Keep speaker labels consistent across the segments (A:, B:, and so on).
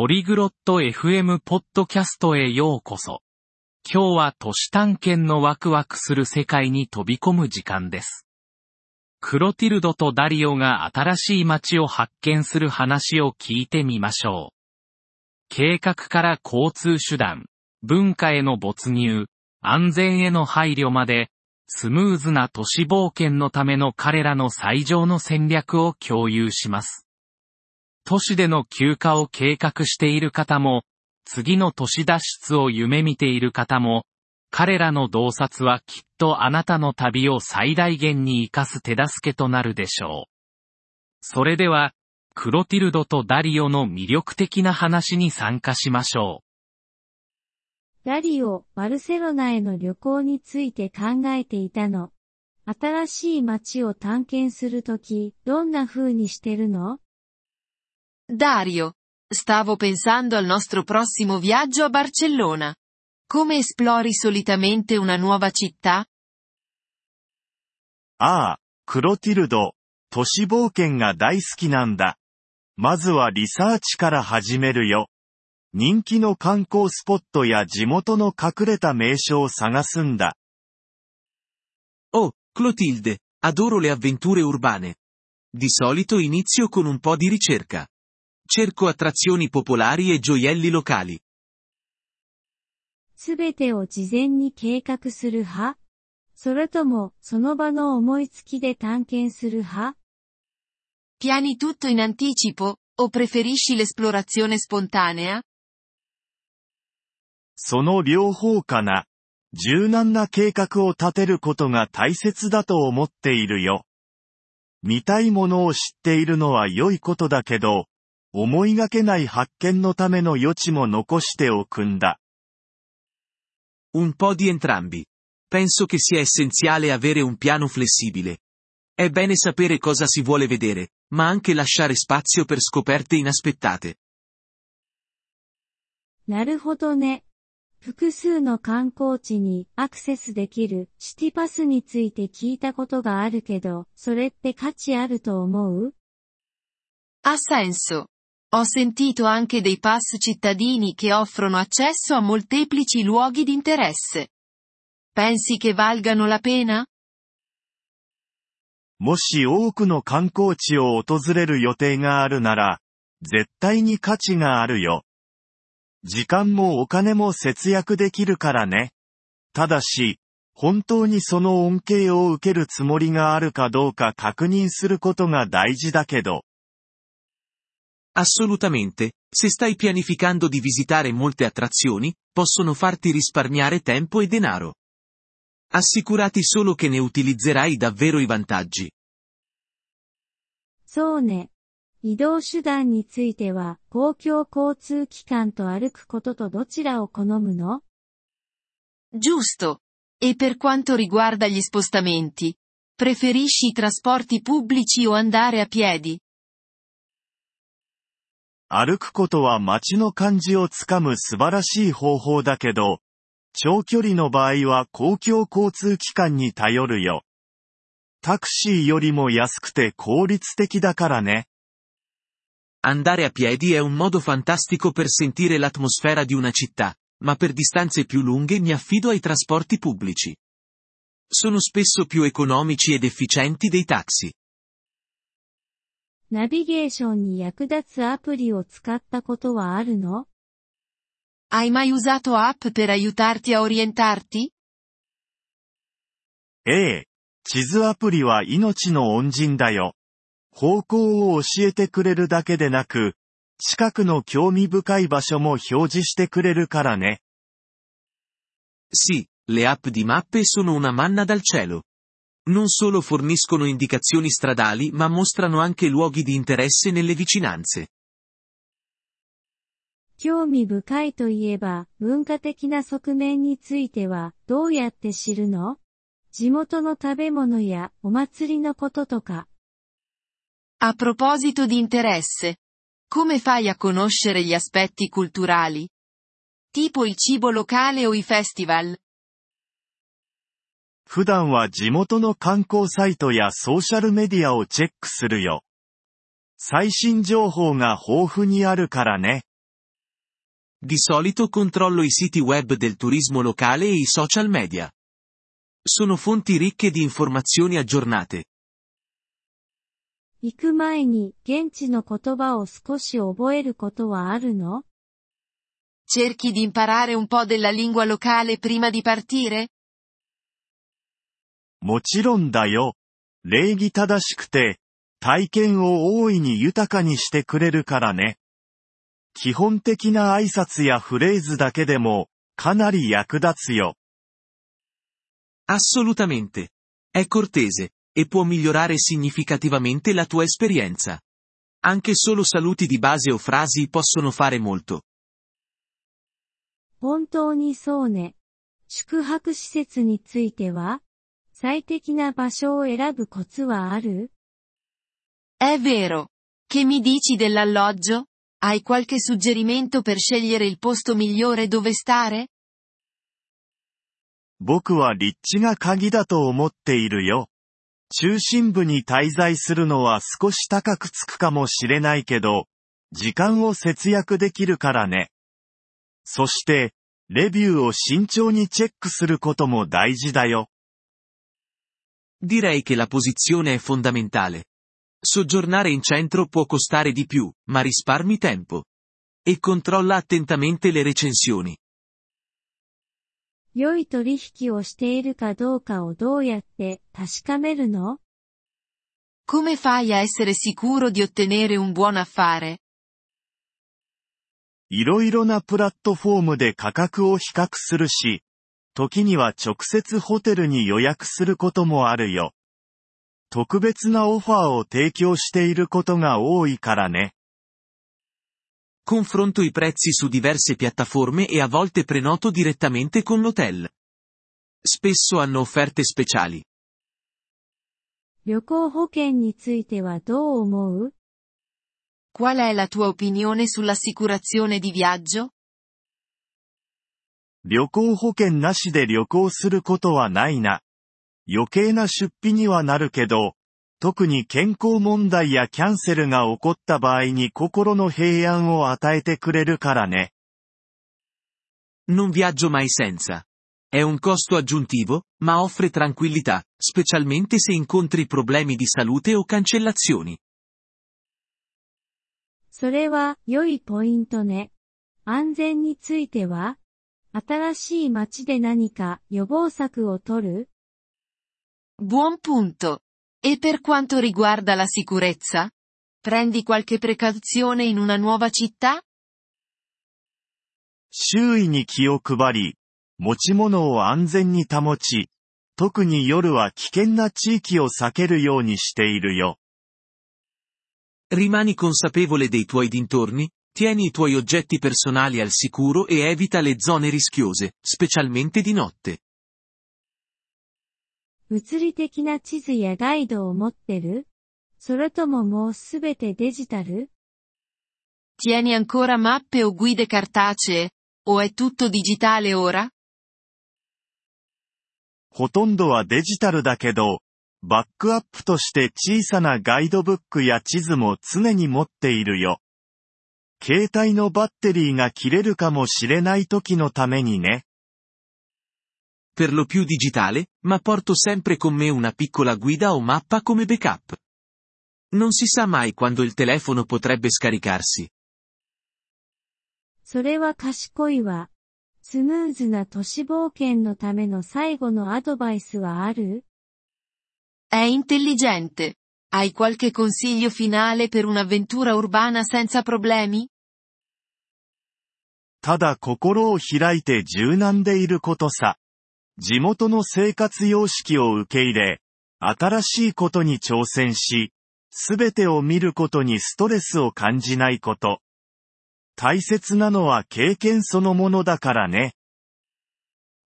A: ポリグロット FM ポッドキャストへようこそ。今日は都市探検のワクワクする世界に飛び込む時間です。クロティルドとダリオが新しい街を発見する話を聞いてみましょう。計画から交通手段、文化への没入、安全への配慮まで、スムーズな都市冒険のための彼らの最上の戦略を共有します。都市での休暇を計画している方も、次の都市脱出を夢見ている方も、彼らの洞察はきっとあなたの旅を最大限に活かす手助けとなるでしょう。それでは、クロティルドとダリオの魅力的な話に参加しましょう
B: ダリオ、バルセロナへの旅行について考えていたの。新しい街を探検するとき、どんな風にしてるの？
C: Dario. Stavo pensando al nostro prossimo viaggio a Barcellona. Come esplori solitamente una nuova città?
D: ああ、クロティルド、都市冒険が大好きなんだ。まずはリサーチから始めるよ。人気の観光スポットや地元の隠れた名所を探すんだ。
E: Oh, Clotilde, adoro le avventure urbane. Di solito inizio con un po' di ricerca. Cerco attrazioni popolari e gioielli locali.
B: すべてを事前に計画する派それとも、その場の思いつきで探検する派
C: Piani tutto in anticipo, o preferisci l'esplorazione spontanea?
D: その両方かな。柔軟な計画を立てることが大切だと思っているよ。見たいものを知っているのは良いことだけど、思いがけない発見のための余地も残しておくんだ。
E: Un po' di entrambi. Penso che sia essenziale avere un piano flessibile. È bene sapere cosa si vuole vedere, ma anche lasciare spazio per scoperte inaspettate.
B: なるほどね。複数の観光地にアクセスできるシティパスについて聞いたことがあるけど、それって価値あると思う
C: Ha senso. Ho sentito anche dei pass cittadini che offrono accesso a molteplici luoghi di interesse. Pensi che valgano la pena?
D: もし多くの観光地を訪れる予定があるなら、絶対に価値があるよ。時間もお金も節約できるからね。ただし、本当にその恩恵を受けるつもりがあるかどうか確認することが大事だけど。
E: Assolutamente, se stai pianificando di visitare molte attrazioni, possono farti risparmiare tempo e denaro. Assicurati solo che ne utilizzerai davvero i vantaggi.
B: そうね。移動手段については、公共交通機関と歩くこととどちらを好むの
C: Giusto. E per quanto riguarda gli spostamenti? Preferisci i trasporti pubblici o andare a piedi?
D: 歩くことは街の感じをつかむ素晴らしい方法だけど、長距離の場合は公共交通機関に頼るよ。タクシーよりも安くて効率的だからね。
E: Andare a piedi è un modo fantastico per sentire l'atmosfera di una città, ma per distanze più lunghe mi affido ai trasporti pubblici. Sono spesso più economici ed efficienti dei taxi.
B: ナビゲーションに役立つアプリを使ったことはあるの
C: ？Hai mai usato app per aiutarti a orientarti?
D: ええ。地図アプリは命の恩人だよ。方向を教えてくれるだけでなく、近くの興味深い場所も表示してくれるからね。
E: Sì, le app di mappe sono una manna dal cielo. Non solo forniscono indicazioni stradali ma mostrano anche luoghi di interesse nelle vicinanze.
B: 興味深いといえば、文化的な側面については、どうやって知るの地元の食べ物やお祭りのこととか。
C: A proposito di interesse. Come fai a conoscere gli aspetti culturali? Tipo il cibo locale o i festival?
D: 普段は地元の観光サイトやソーシャルメディアをチェックするよ。最新情報が豊富にあるからね。
E: Di solito controllo i siti web del turismo locale e i social media. Sono fonti ricche di informazioni aggiornate.
B: 行く前に現地の言葉を少し覚えることはあるの
C: Cerchi di imparare un po' della lingua locale prima di partire?
D: もちろんだよ。礼儀正しくて、体験を大いに豊かにしてくれるからね。基本的な挨拶やフレーズだけでも、かなり役立つよ。
E: Assolutamente. È cortese, e può migliorare significativamente la tua esperienza. Anche solo saluti di base o frasi possono fare molto.
B: 本当にそうね。宿泊施設については最適な場所を選ぶコツはある
C: ？È vero. Che mi dici dell'alloggio? Hai qualche suggerimento per scegliere il posto migliore dove stare?
D: 僕は立地が鍵だと思っているよ。中心部に滞在するのは少し高くつくかもしれないけど、時間を節約できるからね。そして、レビューを慎重にチェックすることも大事だよ。
E: Direi che la posizione è fondamentale. Soggiornare in centro può costare di più, ma risparmi tempo. E controlla attentamente le recensioni.
B: 良い取引をしているかどうかをどうやって確かめるの
C: Come fai a essere sicuro di ottenere un buon affare?
D: いろいろなプラットフォームで価格を比較するし、 時には直接ホテルに予約することもあるよ。特別なオファーを提供していることが多いからね。
E: Confronto i prezzi su diverse piattaforme e a volte prenoto direttamente con l'hotel. Spesso hanno offerte speciali.
B: 旅行保険についてはどう思う
C: Qual è la tua opinione sull'assicurazione di viaggio?
D: 旅行保険なしで旅行することはないな。余計な出費にはなるけど、特に健康問題やキャンセルが起こった場合に心の平安を与えてくれるからね。
E: Non viaggio mai senza. È un costo aggiuntivo, ma offre tranquillità, specialmente se incontri problemi di salute o cancellazioni.
B: それは良いポイントね。安全については新しい街で何か予防策を取る
C: Buon punto. E per quanto riguarda la sicurezza? Prendi qualche precauzione in una nuova città?
D: 周囲に気を配り、持ち物を安全に保ち、特に夜は危険な地域を避けるようにしているよ。
E: Rimani consapevole dei tuoi dintorni, tieni i tuoi oggetti personali al sicuro e evita le zone rischiose, specialmente di notte.
B: 物理的な地図やガイドを持ってるそれとももうすべてデジタル
C: Tieni ancora mappe o guide cartacee? O è tutto digitale ora?
D: ほとんどはデジタルだけど、バックアップとして小さなガイドブックや地図も常に持っているよ。 携帯のバッテリーが切れるかもしれない時のためにね。
E: Per lo più digitale, ma porto sempre con me una piccola guida o mappa come backup. Non si sa mai quando il telefono potrebbe scaricarsi.
B: それは賢いわ。スムーズな都市冒険のための最後のアドバイスはある
C: È intelligente. Hai qualche consiglio finale per un'avventura urbana senza problemi?
D: ただ心を開いて柔軟でいることさ。地元の生活様式を受け入れ、新しいことに挑戦し、すべてを見ることにストレスを感じないこと。大切なのは経験そのものだからね。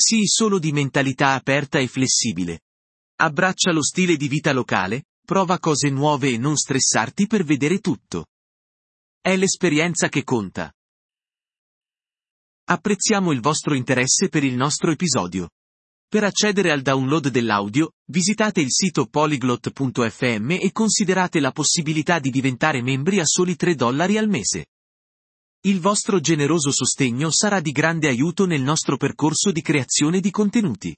E: Sii solo di mentalità aperta e flessibile. Abbraccia lo stile di vita locale, prova cose nuove e non stressarti per vedere tutto. È l'esperienza che conta. Apprezziamo il vostro interesse per il nostro episodio. Per accedere al download dell'audio, visitate il sito polyglot.fm e considerate la possibilità di diventare membri a soli 3 dollari al mese. Il vostro generoso sostegno sarà di grande aiuto nel nostro percorso di creazione di contenuti.